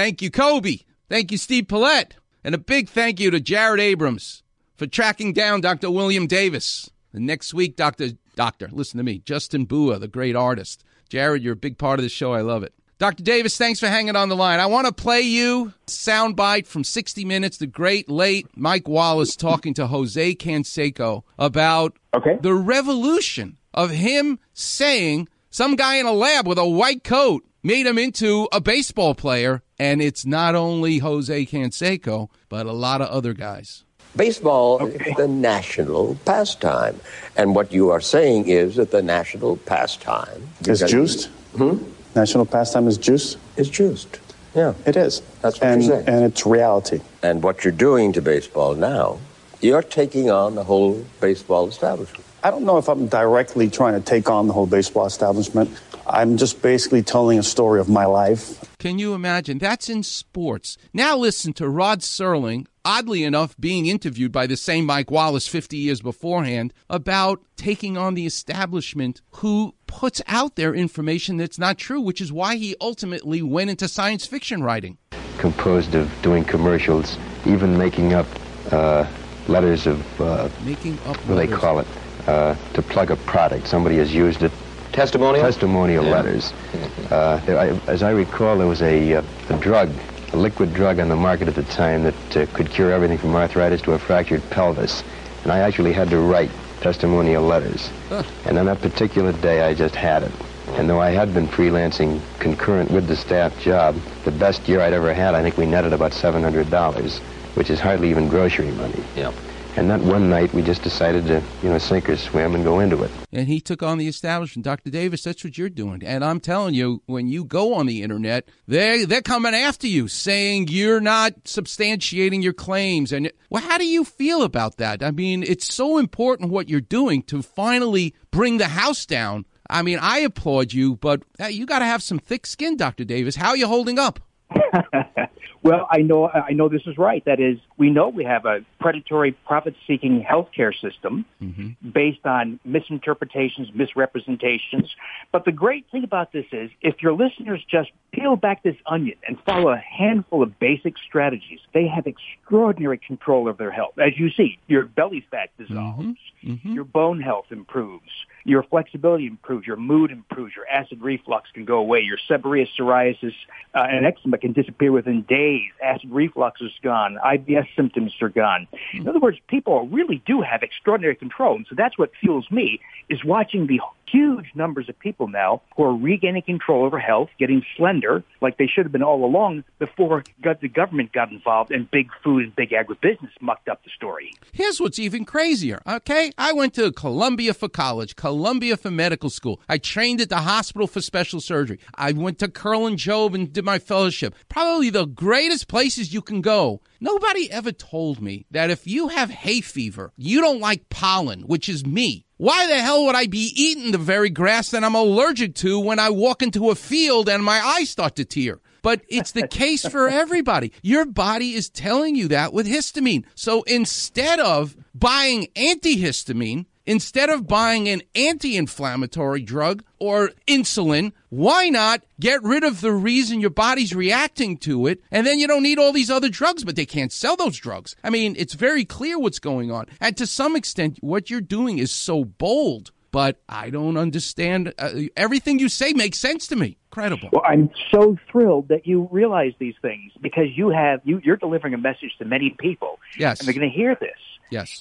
Thank you, Kobe. Thank you, Steve Paulette. And a big thank you to Jared Abrams for tracking down Dr. William Davis. And next week, Dr. Doctor, listen to me, Justin Bua, the great artist. Jared, you're a big part of the show. I love it. Dr. Davis, thanks for hanging on the line. I want to play you soundbite from 60 Minutes, the great late Mike Wallace talking to Jose Canseco about okay. the revolution of him saying some guy in a lab with a white coat made him into a baseball player. And it's not only Jose Canseco, but a lot of other guys. Baseball okay. is the national pastime. And what you are saying is that the national pastime is juiced? Hmm? National pastime is juiced? It's juiced. Yeah. It is. That's what and, you're saying. And it's reality. And what you're doing to baseball now, you're taking on the whole baseball establishment. I don't know if I'm directly trying to take on the whole baseball establishment. I'm just basically telling a story of my life. Can you imagine? That's in sports. Now listen to Rod Serling, oddly enough, being interviewed by the same Mike Wallace 50 years beforehand about taking on the establishment who puts out their information that's not true, which is why he ultimately went into science fiction writing. Composed of doing commercials, even making up uh, letters of. Uh, making up what do they call it? Uh, to plug a product. Somebody has used it Testimonial? Testimonial yeah. letters. Uh, there, I, as I recall, there was a, uh, a drug, a liquid drug on the market at the time that uh, could cure everything from arthritis to a fractured pelvis. And I actually had to write testimonial letters. Huh. And on that particular day, I just had it. And though I had been freelancing concurrent with the staff job, the best year I'd ever had, I think we netted about $700, which is hardly even grocery money. Yep. And that one night, we just decided to, you know, sink or swim and go into it. And he took on the establishment. Dr. Davis, that's what you're doing. And I'm telling you, when you go on the internet, they they're coming after you, saying you're not substantiating your claims. And well, how do you feel about that? I mean, it's so important what you're doing to finally bring the house down. I mean, I applaud you, but you got to have some thick skin, Dr. Davis. How are you holding up? Well, I know I know this is right. That is, we know we have a predatory, profit-seeking healthcare system mm-hmm. based on misinterpretations, misrepresentations. But the great thing about this is, if your listeners just peel back this onion and follow a handful of basic strategies, they have extraordinary control of their health. As you see, your belly fat dissolves, mm-hmm. Mm-hmm. your bone health improves, your flexibility improves, your mood improves, your acid reflux can go away, your seborrheic psoriasis uh, and eczema can disappear within days, acid reflux is gone, IBS symptoms are gone. In other words, people really do have extraordinary control, and so that's what fuels me is watching the huge numbers of people now who are regaining control over health, getting slender like they should have been all along before the government got involved and big food and big agribusiness mucked up the story. Here's what's even crazier, okay? I went to Columbia for college, Columbia for medical school. I trained at the hospital for special surgery. I went to Kerlan-Jobe and did my fellowship. Probably the greatest places you can go. Nobody ever told me that if you have hay fever, you don't like pollen, which is me. Why the hell would I be eating the very grass that I'm allergic to when I walk into a field and my eyes start to tear? But it's the case for everybody. Your body is telling you that with histamine. So instead of buying antihistamine, Instead of buying an anti inflammatory drug or insulin, why not get rid of the reason your body's reacting to it? And then you don't need all these other drugs, but they can't sell those drugs. I mean, it's very clear what's going on. And to some extent, what you're doing is so bold but I don't understand. Uh, everything you say makes sense to me. Incredible. Well, I'm so thrilled that you realize these things because you have you you're delivering a message to many people. Yes, and they're going to hear this. Yes.